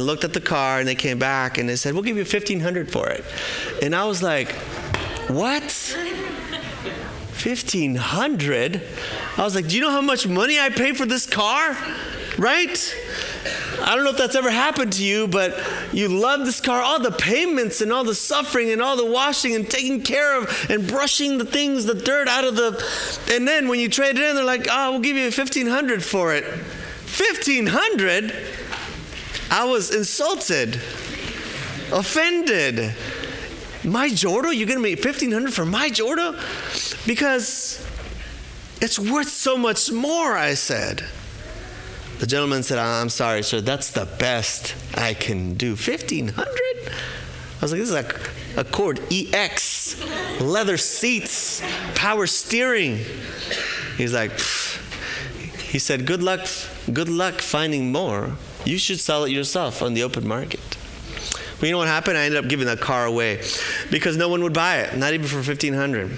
and looked at the car and they came back and they said, We'll give you 1500 for it. And I was like, What? 1500 I was like, Do you know how much money I paid for this car? Right? I don't know if that's ever happened to you, but you love this car, all the payments and all the suffering and all the washing and taking care of and brushing the things, the dirt out of the. And then when you trade it in, they're like, oh, we'll give you 1500 for it. 1500 I was insulted, offended. My Jordo? You're to make 1500 for my Jordo? Because it's worth so much more, I said. The gentleman said, I'm sorry, sir, that's the best I can do. 1500 I was like, this is a Accord EX, leather seats, power steering. He's like, he said, good luck, good luck finding more. You should sell it yourself on the open market. Well, you know what happened? I ended up giving that car away because no one would buy it, not even for 1500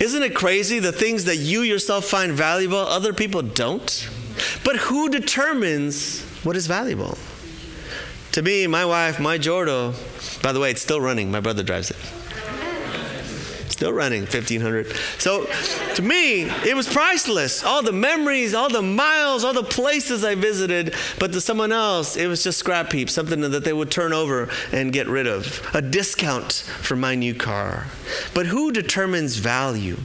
Isn't it crazy the things that you yourself find valuable, other people don't? But who determines what is valuable? To me, my wife, my Jordo, by the way, it's still running. My brother drives it. Still running, 1500. So to me, it was priceless. All the memories, all the miles, all the places I visited. But to someone else, it was just scrap heap, something that they would turn over and get rid of. A discount for my new car. But who determines value?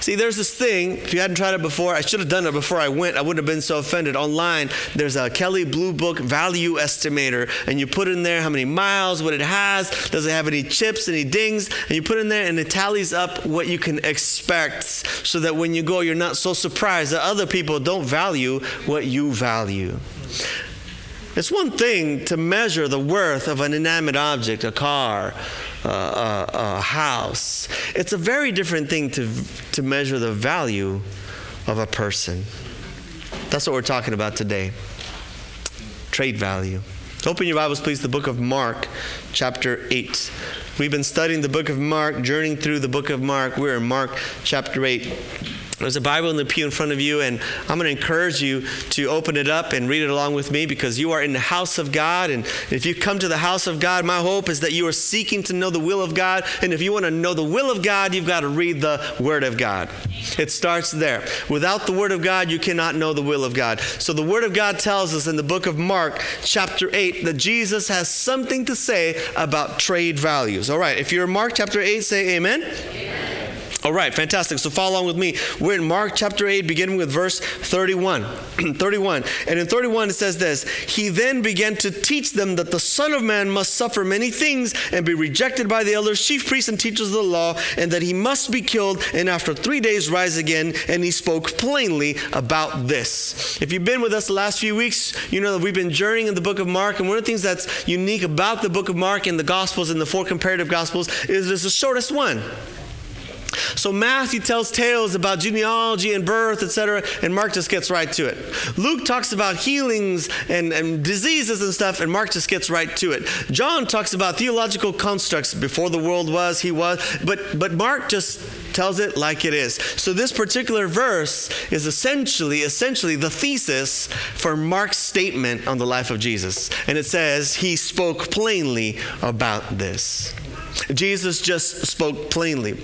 See, there's this thing, if you hadn't tried it before, I should have done it before I went. I wouldn't have been so offended. Online, there's a Kelley Blue Book value estimator, and you put in there how many miles, what it has, does it have any chips, any dings, and you put in there and it tallies up what you can expect so that when you go, you're not so surprised that other people don't value what you value. It's one thing to measure the worth of an inanimate object, a car, a, a, house. It's a very different thing to, to measure the value of a person. That's what we're talking about today trade value. Open your Bibles, please, the book of Mark, chapter 8. We've been studying the book of Mark, journeying through the book of Mark. We're in Mark, chapter 8. There's a Bible in the pew in front of you, and I'm going to encourage you to open it up and read it along with me because you are in the house of God. And if you come to the house of God, my hope is that you are seeking to know the will of God. And if you want to know the will of God, you've got to read the Word of God. It starts there. Without the Word of God, you cannot know the will of God. So the Word of God tells us in the book of Mark, chapter 8, that Jesus has something to say about trade values. All right, if you're Mark chapter 8, say amen. amen. All right, fantastic. So follow along with me. We're in Mark chapter 8, beginning with verse 31. 31. And in 31, it says this He then began to teach them that the Son of Man must suffer many things and be rejected by the elders, chief priests, and teachers of the law, and that he must be killed and after three days rise again. And he spoke plainly about this. If you've been with us the last few weeks, you know that we've been journeying in the book of Mark. And one of the things that's unique about the book of Mark and the Gospels and the four comparative Gospels is it's the shortest one. So Matthew tells tales about genealogy and birth, etc., and Mark just gets right to it. Luke talks about healings and, and diseases and stuff, and Mark just gets right to it. John talks about theological constructs before the world was, he was, but but Mark just tells it like it is. So this particular verse is essentially essentially the thesis for Mark's statement on the life of Jesus. And it says he spoke plainly about this. Jesus just spoke plainly.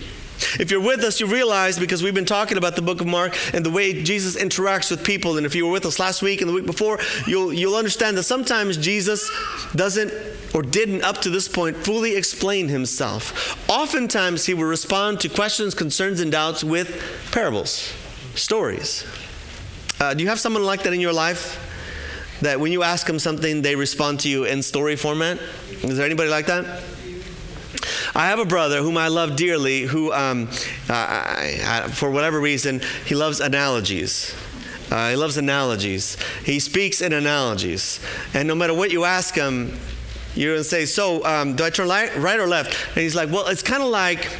If you're with us, you realize because we've been talking about the book of Mark and the way Jesus interacts with people. And if you were with us last week and the week before, you'll, you'll understand that sometimes Jesus doesn't or didn't up to this point fully explain himself. Oftentimes, he will respond to questions, concerns, and doubts with parables, stories. Uh, do you have someone like that in your life? That when you ask them something, they respond to you in story format? Is there anybody like that? I have a brother whom I love dearly who, um, I, I, for whatever reason, he loves analogies. Uh, he loves analogies. He speaks in analogies. And no matter what you ask him, you're to say, so um, do I turn right or left? And he's like, well, it's kind of like,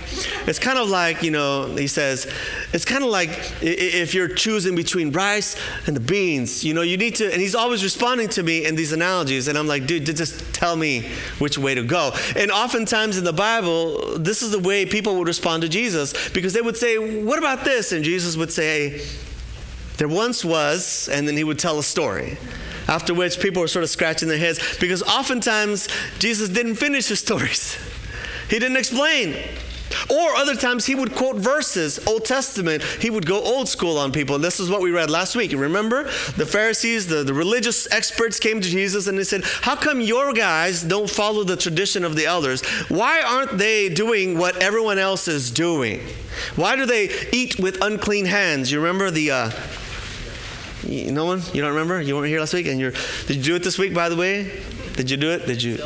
it's kind of like, you know, he says, it's kind of like if you're choosing between rice and the beans, you know, you need to, and he's always responding to me in these analogies. And I'm like, dude, just tell me which way to go. And oftentimes in the Bible, this is the way people would respond to Jesus because they would say, what about this? And Jesus would say, There once was, and then he would tell a story. After which people were sort of scratching their heads because oftentimes Jesus didn't finish his stories. He didn't explain. Or other times he would quote verses, Old Testament. He would go old school on people. And this is what we read last week. Remember? The Pharisees, the, the religious experts came to Jesus and they said, How come your guys don't follow the tradition of the elders? Why aren't they doing what everyone else is doing? Why do they eat with unclean hands? You remember the. Uh, no one? You don't remember? You weren't here last week? And you're. Did you do it this week, by the way? Did you do it? Did you?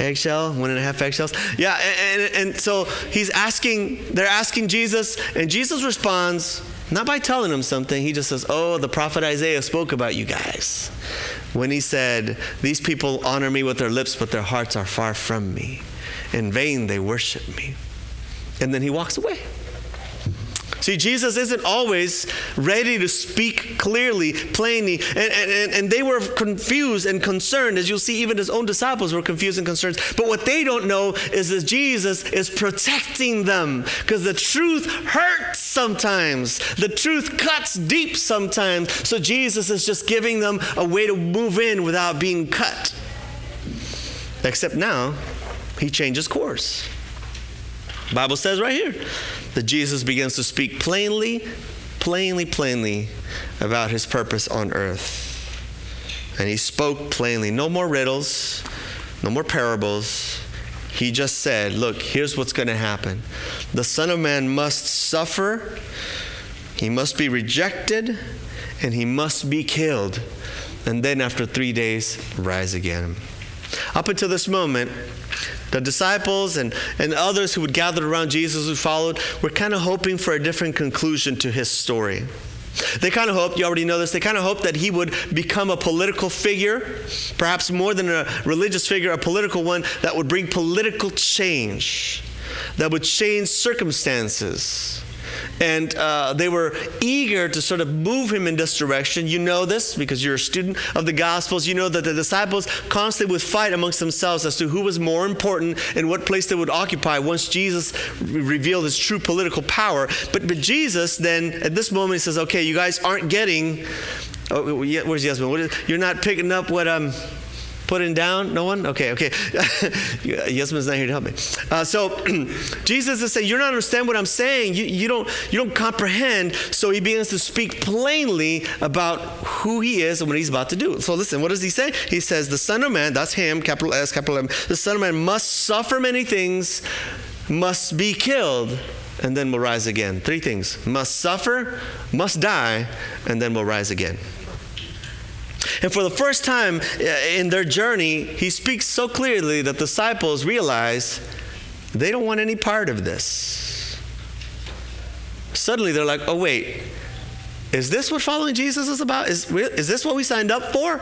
eggshell, one and a half eggshells. Yeah, and, and, and, so he's asking, they're asking Jesus, and Jesus responds not by telling them something. He just says, Oh, the prophet Isaiah spoke about you guys when he said, These people honor me with their lips, but their hearts are far from me. In vain they worship me. And then he walks away. See, Jesus isn't always ready to speak clearly, plainly. And, and, and they were confused and concerned, as you'll see, even his own disciples were confused and concerned. But what they don't know is that Jesus is protecting them because the truth hurts sometimes, the truth cuts deep sometimes. So Jesus is just giving them a way to move in without being cut. Except now, he changes course. Bible says right here that Jesus begins to speak plainly, plainly, plainly about his purpose on earth. And he spoke plainly. No more riddles, no more parables. He just said, Look, here's what's going to happen. The Son of Man must suffer, he must be rejected, and he must be killed. And then after three days, rise again. Up until this moment, the disciples and, and others who would gather around Jesus who followed were kind of hoping for a different conclusion to his story. They kind of hoped, you already know this, they kind of hoped that he would become a political figure, perhaps more than a religious figure, a political one that would bring political change, that would change circumstances and uh, they were eager to sort of move him in this direction. You know this because you're a student of the Gospels. You know that the disciples constantly would fight amongst themselves as to who was more important and what place they would occupy once Jesus revealed his true political power. But, but Jesus then, at this moment, he says, okay, you guys aren't getting. Oh, where's the husband? you're not picking up what I'm. Um, Putting down? No one? Okay, okay. Yasmin's not here to help me. Uh, so Jesus is saying, You don't understand what I'm saying. You, you, don't, you don't comprehend. So he begins to speak plainly about who he is and what he's about to do. So listen, what does he say? He says, The Son of Man, that's him, capital S, capital M, the Son of Man must suffer many things, must be killed, and then will rise again. Three things must suffer, must die, and then will rise again. And for the first time uh, in their journey, he speaks so clearly that disciples realize they don't want any part of this. Suddenly they're like, oh, wait, is this what following Jesus is about? Is, is this what we signed up for?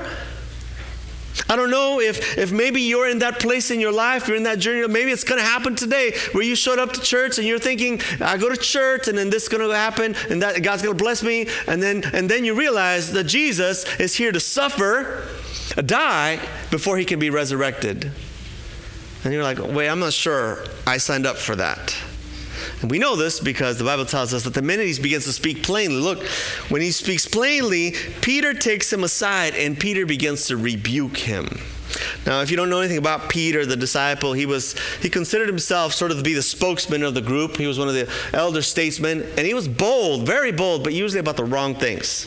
I don't know if, if maybe you're in that place in your life, you're in that journey, maybe it's going to happen today where you showed up to church and you're thinking, I go to church and then this is going to happen and that God's going to bless me. And then, and then you realize that Jesus is here to suffer, die before he can be resurrected. And you're like, wait, I'm not sure I signed up for that. And we know this because the Bible tells us that the minute he begins to speak plainly, look, when he speaks plainly, Peter takes him aside and Peter begins to rebuke him. Now, if you don't know anything about Peter, the disciple, he was he considered himself sort of to be the spokesman of the group. He was one of the elder statesmen, and he was bold, very bold, but usually about the wrong things.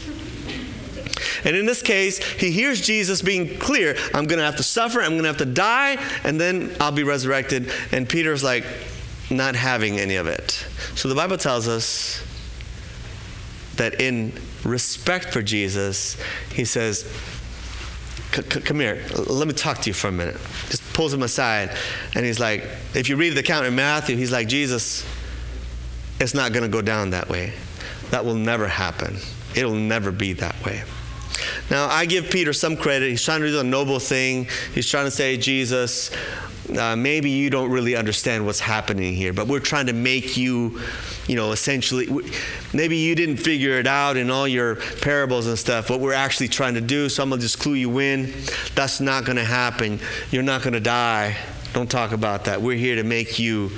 And in this case, he hears Jesus being clear, I'm going to have to suffer, I'm going to have to die, and then I'll be resurrected. And Peter's like, not having any of it. So the Bible tells us that in respect for Jesus, he says, Come here, let me talk to you for a minute. Just pulls him aside, and he's like, If you read the account in Matthew, he's like, Jesus, it's not going to go down that way. That will never happen. It'll never be that way. Now, I give Peter some credit. He's trying to do a noble thing. He's trying to say, Jesus, uh, maybe you don't really understand what's happening here, but we're trying to make you, you know, essentially, maybe you didn't figure it out in all your parables and stuff, what we're actually trying to do. So I'm going to just clue you in. That's not going to happen. You're not going to die. Don't talk about that. We're here to make you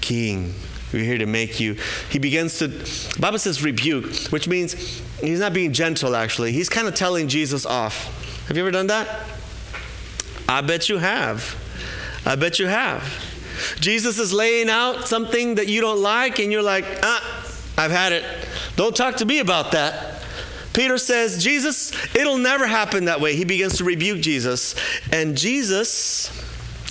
king We're here to make you. He begins to, Bible says rebuke, which means he's not being gentle actually. He's kind of telling Jesus off. Have you ever done that? I bet you have. I bet you have. Jesus is laying out something that you don't like, and you're like, ah, I've had it. Don't talk to me about that. Peter says, Jesus, it'll never happen that way. He begins to rebuke Jesus, and Jesus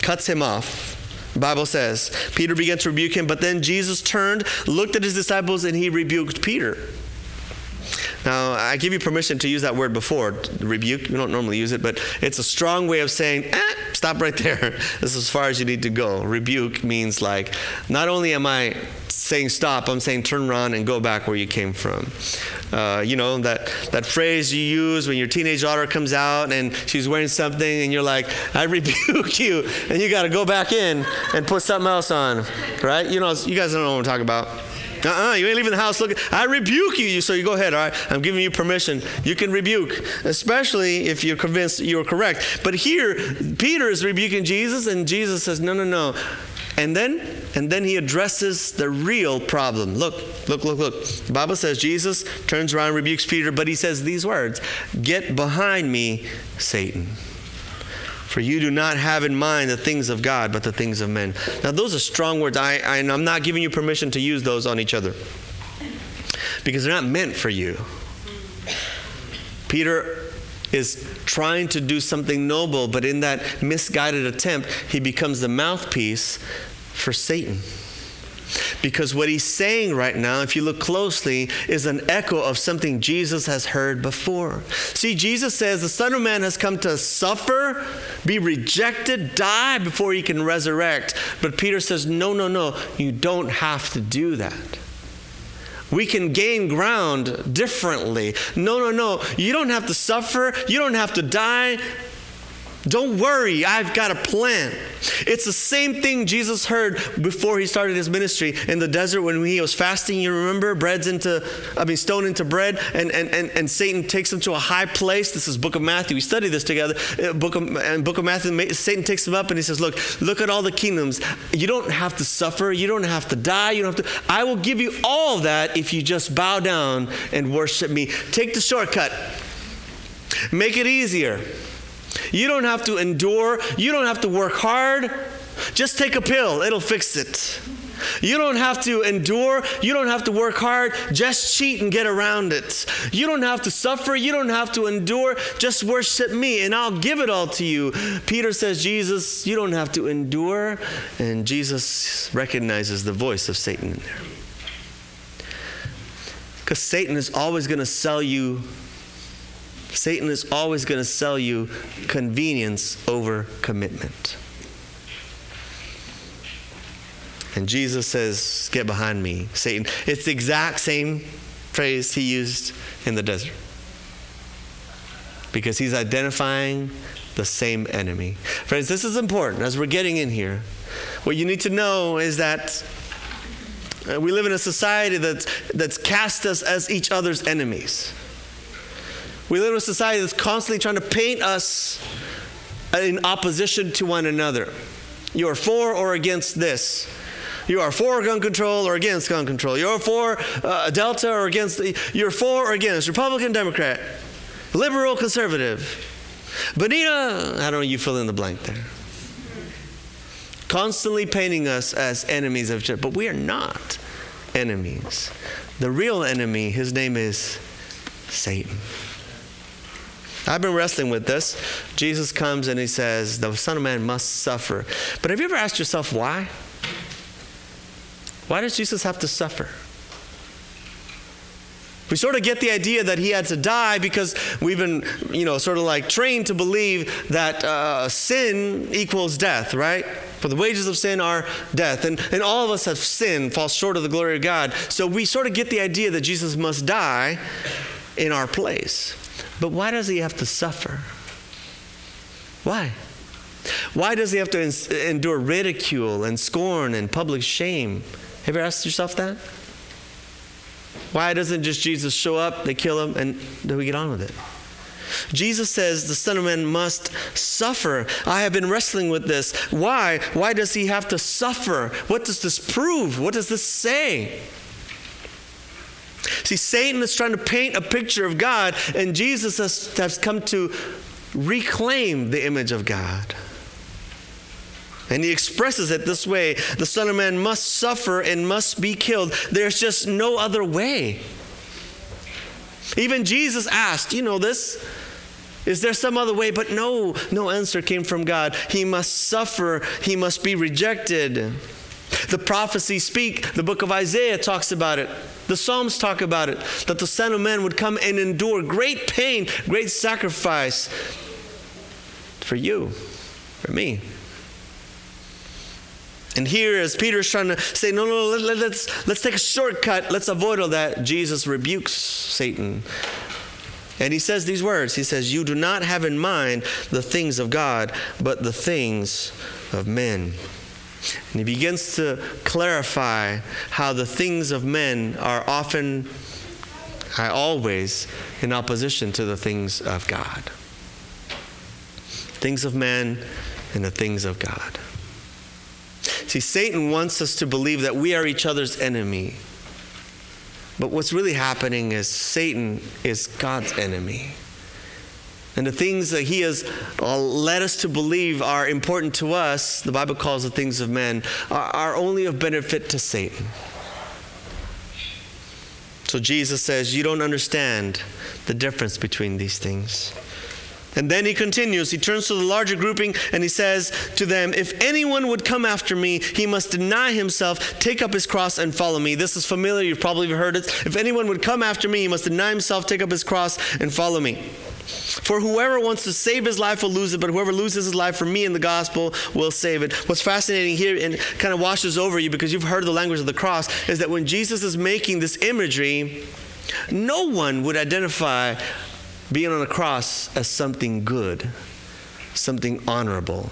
cuts him off. The Bible says, Peter began to rebuke him, but then Jesus turned, looked at his disciples, and he rebuked Peter. Now, I give you permission to use that word before, rebuke. We don't normally use it, but it's a strong way of saying, eh, stop right there. This is as far as you need to go. Rebuke means like, not only am I saying stop, I'm saying turn around and go back where you came from. Uh, you know, that, that phrase you use when your teenage daughter comes out and she's wearing something and you're like, I rebuke you, and you got to go back in and put something else on, right? You know, you guys don't know what I'm talking about. Uh-uh, you ain't leaving the house looking. I rebuke you. You so you go ahead, all right? I'm giving you permission. You can rebuke, especially if you're convinced you're correct. But here, Peter is rebuking Jesus, and Jesus says, no, no, no. And then, and then he addresses the real problem. Look, look, look, look. The Bible says Jesus turns around and rebukes Peter, but he says these words Get behind me, Satan. For you do not have in mind the things of God, but the things of men. Now, those are strong words. I, I, I'm not giving you permission to use those on each other because they're not meant for you. Peter is trying to do something noble, but in that misguided attempt, he becomes the mouthpiece for Satan. Because what he's saying right now, if you look closely, is an echo of something Jesus has heard before. See, Jesus says the Son of Man has come to suffer, be rejected, die before he can resurrect. But Peter says, no, no, no, you don't have to do that. We can gain ground differently. No, no, no. You don't have to suffer. You don't have to die. Don't worry, I've got a plan. It's the same thing Jesus heard before he started his ministry in the desert when he was fasting. You remember, bread's into, I mean, stone into bread, and, and, and, and Satan takes him to a high place. This is Book of Matthew. We studied this together. Uh, Book of, and Book of Matthew, Satan takes him up and he says, Look, look at all the kingdoms. You don't have to suffer. You don't have to die. You don't have to. I will give you all that if you just bow down and worship me. Take the shortcut, make it easier. You don't have to endure, you don't have to work hard. Just take a pill, it'll fix it. You don't have to endure. You don't have to work hard. Just cheat and get around it. You don't have to suffer. You don't have to endure. Just worship me and I'll give it all to you. Peter says, Jesus, you don't have to endure. And Jesus recognizes the voice of Satan in there. Because Satan is always going to sell you Satan is always going to sell you convenience over commitment. And Jesus says, Get behind me, Satan. It's the exact same phrase he used in the desert. Because he's identifying the same enemy. Friends, this is important as we're getting in here. What you need to know is that uh, we live in a society that's, that's cast us as each other's enemies. We live in a society that's constantly trying to paint us in opposition to one another. You are for or against this. You are for gun control or against gun control. You're for uh, Delta or against. You're for or against Republican, Democrat, liberal, conservative. Benita, I don't know. You fill in the blank there. Constantly painting us as enemies of church, but we are not enemies. The real enemy, his name is Satan. I've been wrestling with this. Jesus comes and he says, The Son of Man must suffer. But have you ever asked yourself why? Why does Jesus have to suffer? We sort of get the idea that he had to die because we've been, you know, sort of like trained to believe that uh, sin equals death, right? For the wages of sin are death. And, and all of us have sinned, fall short of the glory of God. So we sort of get the idea that Jesus must die in our place. But why does he have to suffer? Why? Why does he have to endure ridicule and scorn and public shame? Have you ever asked yourself that? Why doesn't just Jesus show up, they kill him, and then we get on with it? Jesus says the Son of Man must suffer. I have been wrestling with this. Why? Why does he have to suffer? What does this prove? What does this say? See, Satan is trying to paint a picture of God, and Jesus has, has come to reclaim the image of God. And he expresses it this way the Son of Man must suffer and must be killed. There's just no other way. Even Jesus asked, You know this? Is there some other way? But no, no answer came from God. He must suffer, he must be rejected. The prophecies speak, the book of Isaiah talks about it. The Psalms talk about it that the Son of Man would come and endure great pain, great sacrifice for you, for me. And here, as Peter's trying to say, no, no, let, let's, let's take a shortcut, let's avoid all that, Jesus rebukes Satan. And he says these words He says, You do not have in mind the things of God, but the things of men. And he begins to clarify how the things of men are often, I always, in opposition to the things of God. Things of men and the things of God. See, Satan wants us to believe that we are each other's enemy. But what's really happening is Satan is God's enemy. And the things that he has uh, led us to believe are important to us, the Bible calls the things of men, are, are only of benefit to Satan. So Jesus says, You don't understand the difference between these things. And then he continues, he turns to the larger grouping and he says to them, If anyone would come after me, he must deny himself, take up his cross, and follow me. This is familiar, you've probably heard it. If anyone would come after me, he must deny himself, take up his cross, and follow me. For whoever wants to save his life will lose it, but whoever loses his life for me in the gospel will save it. What's fascinating here and kind of washes over you because you've heard the language of the cross is that when Jesus is making this imagery, no one would identify being on a cross as something good, something honorable.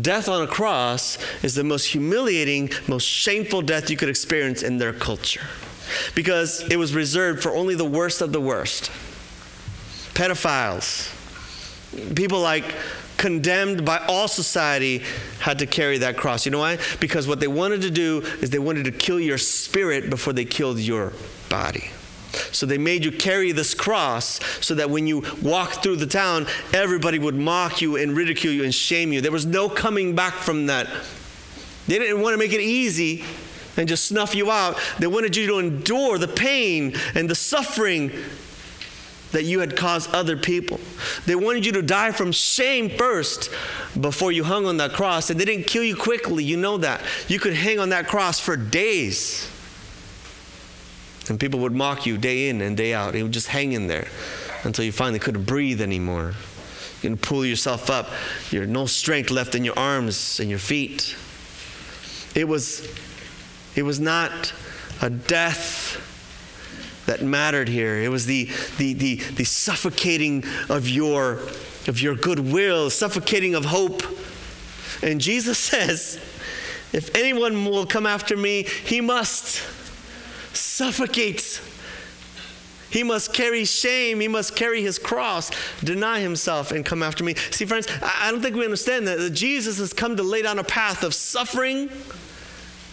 Death on a cross is the most humiliating, most shameful death you could experience in their culture because it was reserved for only the worst of the worst. Pedophiles, people like condemned by all society had to carry that cross. You know why? Because what they wanted to do is they wanted to kill your spirit before they killed your body. So they made you carry this cross so that when you walked through the town, everybody would mock you and ridicule you and shame you. There was no coming back from that. They didn't want to make it easy and just snuff you out. They wanted you to endure the pain and the suffering that you had caused other people. They wanted you to die from shame first before you hung on that cross. And they didn't kill you quickly. You know that. You could hang on that cross for days. And people would mock you day in and day out. It would just hang in there until you finally couldn't breathe anymore. You can pull yourself up. You had no strength left in your arms and your feet. It was, it was not a death that mattered here. It was the, the, the, the suffocating of your, of your goodwill, suffocating of hope. And Jesus says, if anyone will come after me, he must suffocate. He must carry shame. He must carry his cross, deny himself, and come after me. See, friends, I don't think we understand that Jesus has come to lay down a path of suffering,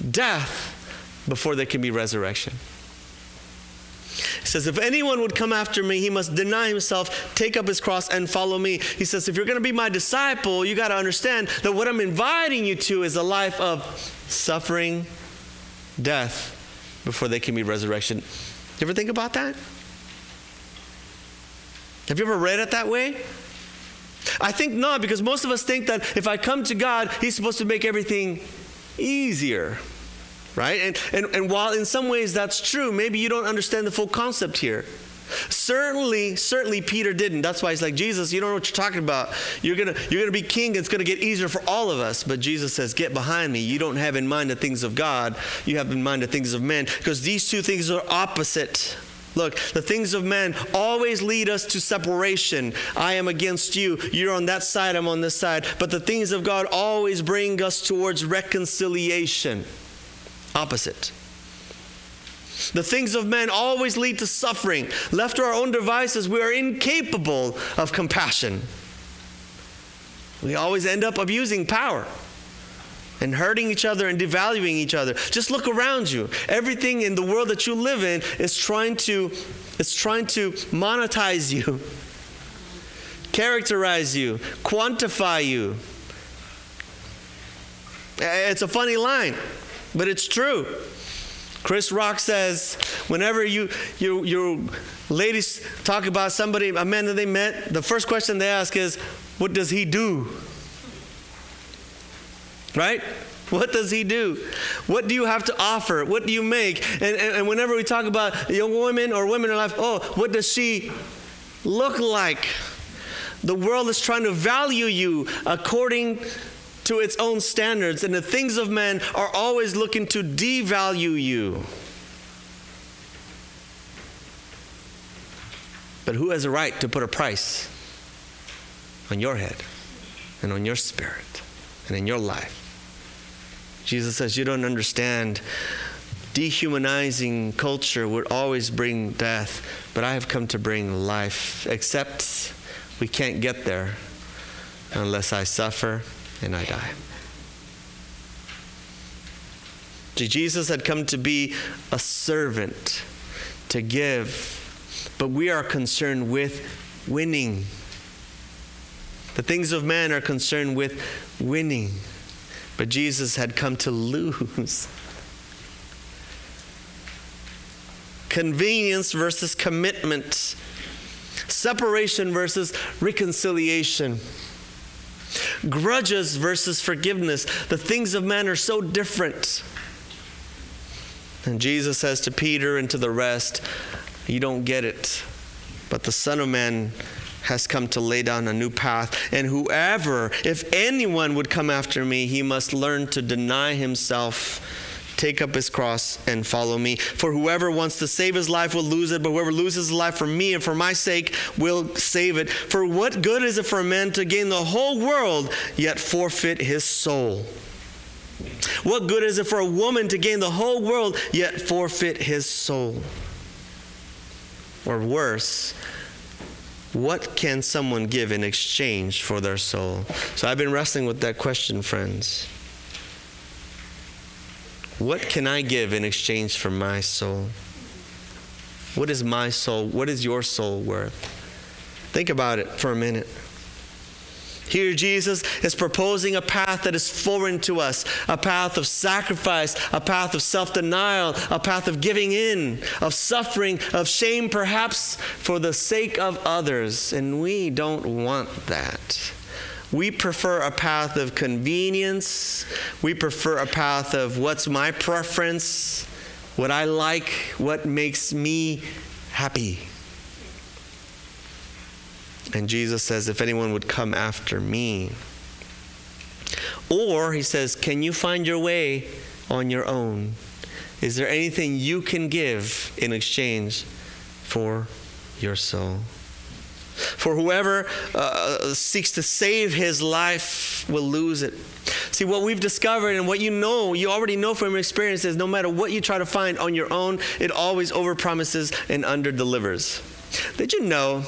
death, before there can be resurrection. He says, If anyone would come after me, he must deny himself, take up his cross, and follow me. He says, If you're going to be my disciple, you got to understand that what I'm inviting you to is a life of suffering, death, before there can be resurrection. You ever think about that? Have you ever read it that way? I think not, because most of us think that if I come to God, He's supposed to make everything easier. Right? And, and, and while in some ways that's true, maybe you don't understand the full concept here. Certainly, certainly Peter didn't. That's why he's like, Jesus, you don't know what you're talking about. You're gonna, you're gonna be king, it's gonna get easier for all of us. But Jesus says, Get behind me. You don't have in mind the things of God, you have in mind the things of men. Because these two things are opposite. Look, the things of men always lead us to separation. I am against you. You're on that side, I'm on this side. But the things of God always bring us towards reconciliation. Opposite. The things of men always lead to suffering. Left to our own devices, we are incapable of compassion. We always end up abusing power and hurting each other and devaluing each other. Just look around you. Everything in the world that you live in is trying to is trying to monetize you, characterize you, quantify you. It's a funny line, but it's true. Chris Rock says, whenever you, you, you ladies talk about somebody, a man that they met, the first question they ask is, What does he do? Right? What does he do? What do you have to offer? What do you make? And, and, and whenever we talk about young women or women in life, oh, what does she look like? The world is trying to value you according to its own standards, and the things of men are always looking to devalue you. But who has a right to put a price on your head and on your spirit and in your life? Jesus says, You don't understand. Dehumanizing culture would always bring death, but I have come to bring life, except we can't get there unless I suffer and I die. Jesus had come to be a servant, to give, but we are concerned with winning. The things of man are concerned with winning, but Jesus had come to lose. Convenience versus commitment, separation versus reconciliation grudges versus forgiveness. The things of man are so different. And Jesus says to Peter and to the rest, You don't get it. But the Son of Man has come to lay down a new path. And whoever, if anyone would come after me, he must learn to deny himself take up his cross and follow me. For whoever wants to save his life will lose it, but whoever loses his life for me and for my sake will save it. For what good is it for a man to gain the whole world yet forfeit his soul? What good is it for a woman to gain the whole world yet forfeit his soul? Or worse, what can someone give in exchange for their soul? So I've been wrestling with that question, friends. What can I give in exchange for my soul? What is my soul? What is your soul worth? Think about it for a minute. Here, Jesus is proposing a path that is foreign to us a path of sacrifice, a path of self denial, a path of giving in, of suffering, of shame, perhaps for the sake of others. And we don't want that. We prefer a path of convenience. We prefer a path of what's my preference, what I like, what makes me happy. And Jesus says, if anyone would come after me, or he says, can you find your way on your own? Is there anything you can give in exchange for your soul? For whoever uh, seeks to save his life will lose it. See, what we've discovered and what you know, you already know from experience is no matter what you try to find on your own, it always overpromises and underdelivers. Did you know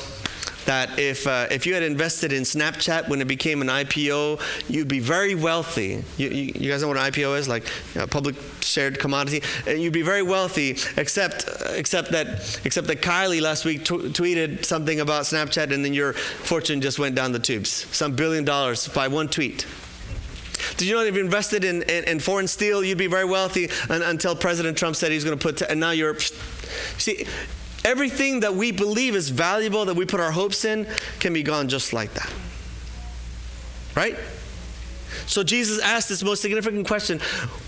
that if, uh, if you had invested in Snapchat when it became an IPO, you'd be very wealthy. You, you, you guys know what an IPO is? Like a public shared commodity. Uh, you'd be very wealthy, except, except, that, except that Kylie last week tweeted something about Snapchat and then your fortune just went down the tubes. Some billion dollars by one tweet. Did you know if you invested in, in, in, foreign steel, you'd be very wealthy until President Trump said he's going to put, t- and now you're. See, Everything that we believe is valuable, that we put our hopes in, can be gone just like that. Right? So Jesus asked this most significant question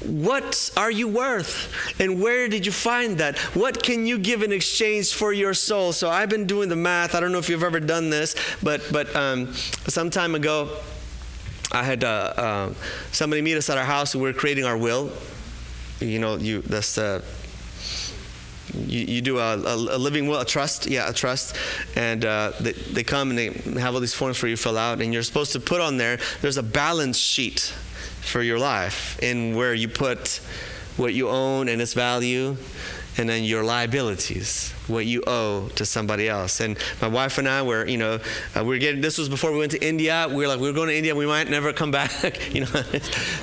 What are you worth? And where did you find that? What can you give in exchange for your soul? So I've been doing the math. I don't know if you've ever done this, but, but um, some time ago, I had uh, uh, somebody meet us at our house and we were creating our will. You know, you that's uh, you, you do a, a, living will, a trust, yeah, a trust, and uh, they, they come and they have all these forms for you to fill out, and you're supposed to put on there, there's a balance sheet for your life in where you put what you own and its value, and then your liabilities, what you owe to somebody else. And my wife and I were, you know, uh, we are getting. This was before we went to India. We were like, we are going to India. We might never come back, you know.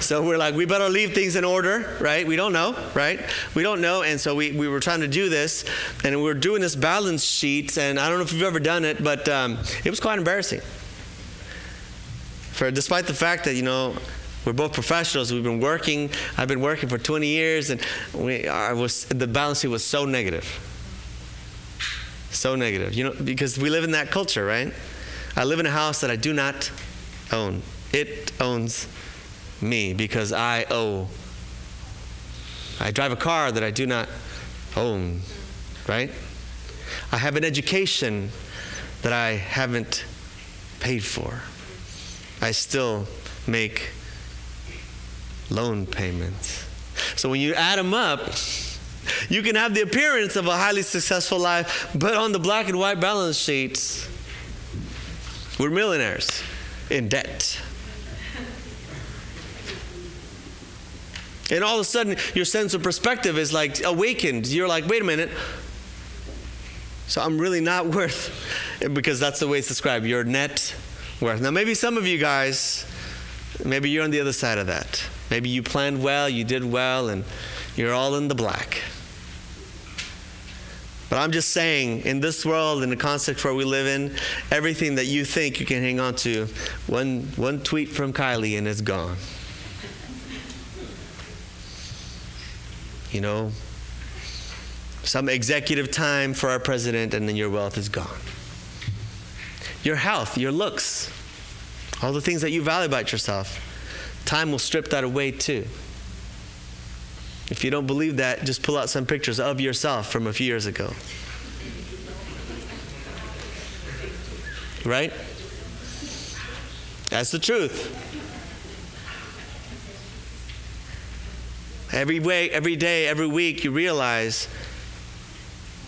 so we're like, we better leave things in order, right? We don't know, right? We don't know, and so we we were trying to do this, and we were doing this balance sheet. And I don't know if you've ever done it, but um, it was quite embarrassing. For despite the fact that you know we're both professionals. We've been working. I've been working for 20 years, and we, I was the balance sheet was so negative, so negative. You know, because we live in that culture, right? I live in a house that I do not own. It owns me because I owe. I drive a car that I do not own, right? I have an education that I haven't paid for. I still make loan payments. So when you add them up, you can have the appearance of a highly successful life, but on the black and white balance sheets, we're millionaires in debt. And all of a sudden, your sense of perspective is like awakened. You're like, wait a minute. So I'm really not worth, because that's the way it's described, your net worth. Now, maybe some of you guys, maybe you're on the other side of that. Maybe you planned well, you did well, and you're all in the black. But I'm just saying, in this world, in the context where we live in, everything that you think you can hang on to, one, one tweet from Kylie and it's gone. You know, some executive time for our president, and then your wealth is gone. Your health, your looks, all the things that you value about yourself Time will strip that away too. If you don't believe that, just pull out some pictures of yourself from a few years ago. Right? That's the truth. Every way, every day, every week, you realize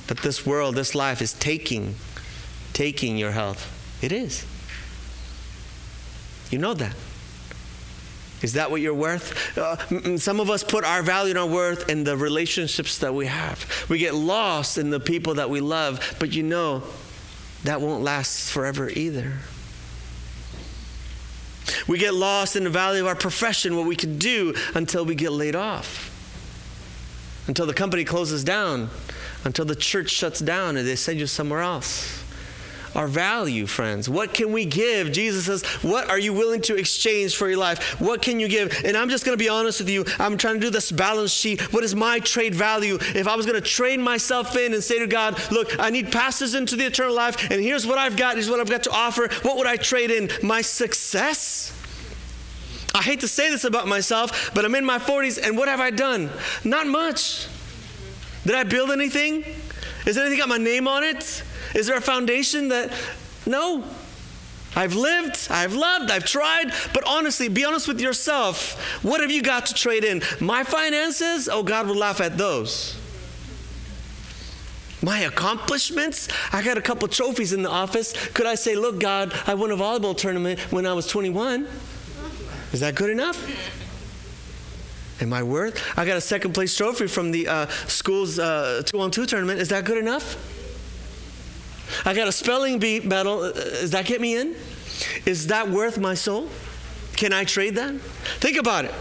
that this world, this life is taking, taking your health. It is. You know that. Is that what you're worth? Uh, some of us put our value and our worth in the relationships that we have. We get lost in the people that we love, but you know that won't last forever either. We get lost in the value of our profession, what we can do until we get laid off, until the company closes down, until the church shuts down and they send you somewhere else our value, friends. What can we give? Jesus says, What are you willing to exchange for your life? What can you give? And I'm just going to be honest with you. I'm trying to do this balance sheet. What is my trade value? If I was going to trade myself in and say to God, Look, I need passes into the eternal life, and here's what I've got, here's what I've got to offer, what would I trade in? My success? I hate to say this about myself, but I'm in my 40s, and what have I done? Not much. Did I build anything? Is anything got my name on it? Is there a foundation that, no. I've lived, I've loved, I've tried, but honestly, be honest with yourself. What have you got to trade in? My finances? Oh, God will laugh at those. My accomplishments? I got a couple trophies in the office. Could I say, look, God, I won a volleyball tournament when I was 21? Is that good enough? Am I worth? I got a second place trophy from the uh, school's uh, two on two tournament. Is that good enough? I got a spelling bee medal. Uh, does that get me in? Is that worth my soul? Can I trade that? Think about it.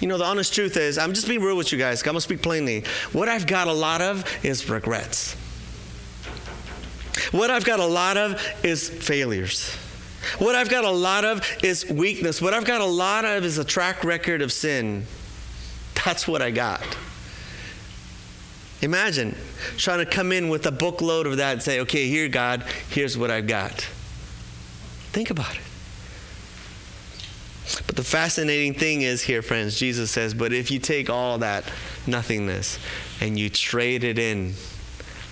You know, the honest truth is, I'm just being real with you guys. I'm going to speak plainly. What I've got a lot of is regrets. What I've got a lot of is failures. What I've got a lot of is weakness. What I've got a lot of is a track record of sin. That's what I got. Imagine trying to come in with a bookload of that and say, okay, here, God, here's what I've got. Think about it. But the fascinating thing is here, friends, Jesus says, but if you take all that nothingness and you trade it in,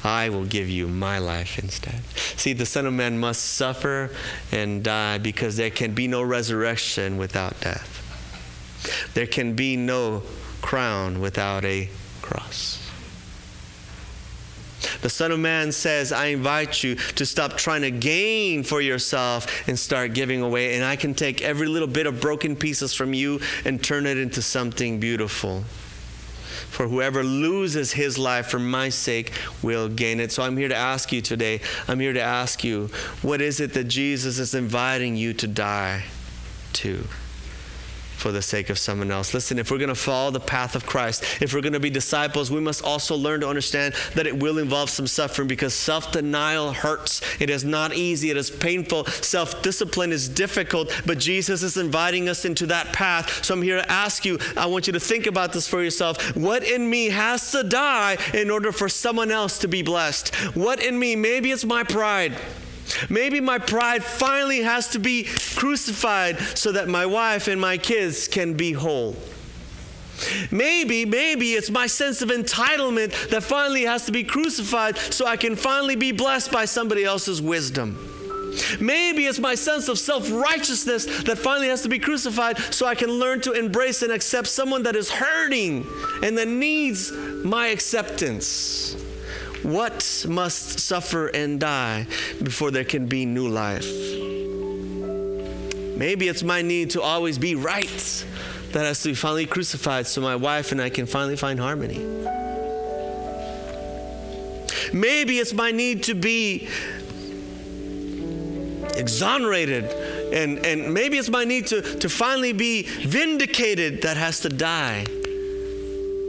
I will give you my life instead. See, the Son of Man must suffer and die because there can be no resurrection without death. There can be no crown without a cross. The Son of Man says, I invite you to stop trying to gain for yourself and start giving away. And I can take every little bit of broken pieces from you and turn it into something beautiful. For whoever loses his life for my sake will gain it. So I'm here to ask you today, I'm here to ask you, what is it that Jesus is inviting you to die to? For the sake of someone else. Listen, if we're going to follow the path of Christ, if we're going to be disciples, we must also learn to understand that it will involve some suffering because self denial hurts. It is not easy, it is painful. Self discipline is difficult, but Jesus is inviting us into that path. So I'm here to ask you, I want you to think about this for yourself. What in me has to die in order for someone else to be blessed? What in me? Maybe it's my pride. Maybe my pride finally has to be crucified so that my wife and my kids can be whole. Maybe, maybe it's my sense of entitlement that finally has to be crucified so I can finally be blessed by somebody else's wisdom. Maybe it's my sense of self righteousness that finally has to be crucified so I can learn to embrace and accept someone that is hurting and that needs my acceptance. What must suffer and die before there can be new life? Maybe it's my need to always be right that has to be finally crucified so my wife and I can finally find harmony. Maybe it's my need to be exonerated and, and maybe it's my need to, to finally be vindicated that has to die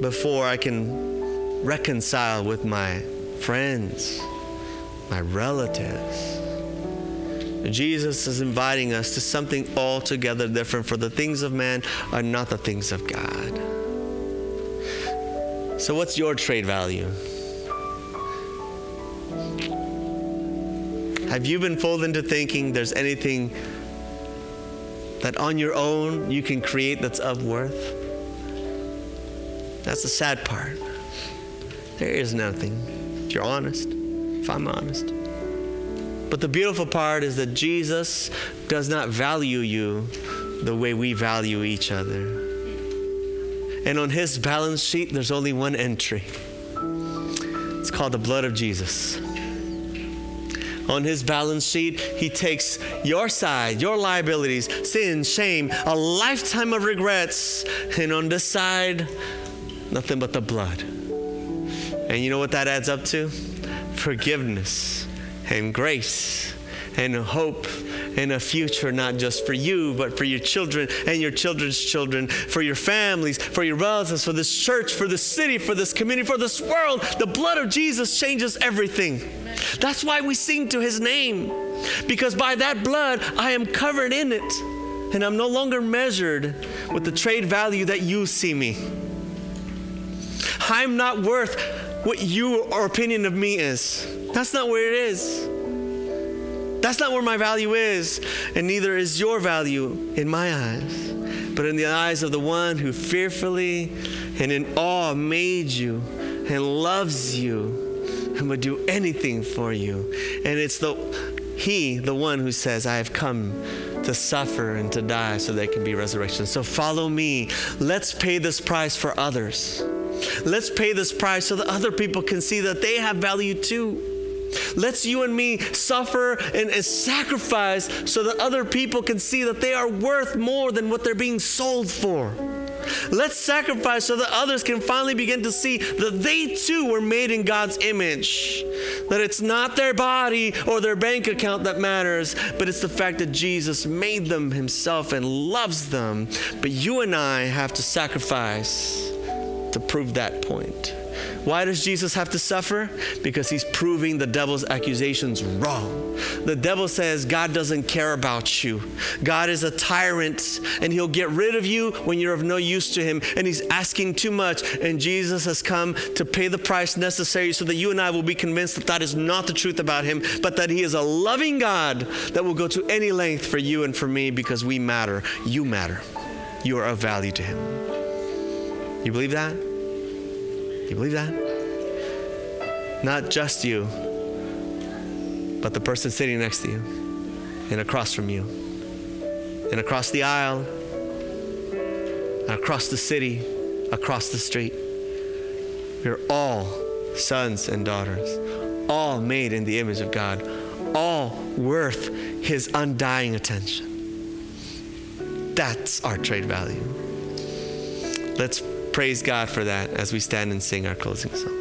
before I can reconcile with my friends, my relatives. Jesus is inviting us to something altogether different, for the things of man are not the things of God. So, what's your trade value? Have you been fooled into thinking there's anything that on your own you can create that's of worth? That's the sad part. There is nothing you're honest, if I'm honest. But the beautiful part is that Jesus does not value you the way we value each other. And on his balance sheet, there's only one entry. It's called the blood of Jesus. On his balance sheet, he takes your side, your liabilities, sin, shame, a lifetime of regrets, and on this side, nothing but the blood. And you know what that adds up to? Forgiveness and grace and hope and a future not just for you, but for your children and your children's children, for your families, for your relatives, for this church, for this city, for this community, for this world. The blood of Jesus changes everything. That's why we sing to his name, because by that blood I am covered in it, and I'm no longer measured with the trade value that you see me. I'm not worth what your opinion of me is. That's not where it is. That's not where my value is, and neither is your value in my eyes, but in the eyes of the one who fearfully and in awe made you and loves you and would do anything for you. And it's the he, the one who says, I have come to suffer and to die so there can be resurrection. So follow me. Let's pay this price for others. Let's pay this price so that other people can see that they have value too. Let's you and me suffer and, and, sacrifice so that other people can see that they are worth more than what they're being sold for. Let's sacrifice so that others can finally begin to see that they too were made in God's image. That it's not their body or their bank account that matters, but it's the fact that Jesus made them himself and loves them. But you and I have to sacrifice to prove that point. Why does Jesus have to suffer? Because he's proving the devil's accusations wrong. The devil says God doesn't care about you. God is a tyrant and he'll get rid of you when you're of no use to him and he's asking too much. And Jesus has come to pay the price necessary so that you and I will be convinced that that is not the truth about him, but that he is a loving God that will go to any length for you and for me because we matter. You matter. You are of value to him. You believe that? You believe that? Not just you, but the person sitting next to you and across from you and across the aisle and across the city, across the street. We're all sons and daughters, all made in the image of God, all worth His undying attention. That's our trade value. Let's praise God for that as we stand and sing our closing song.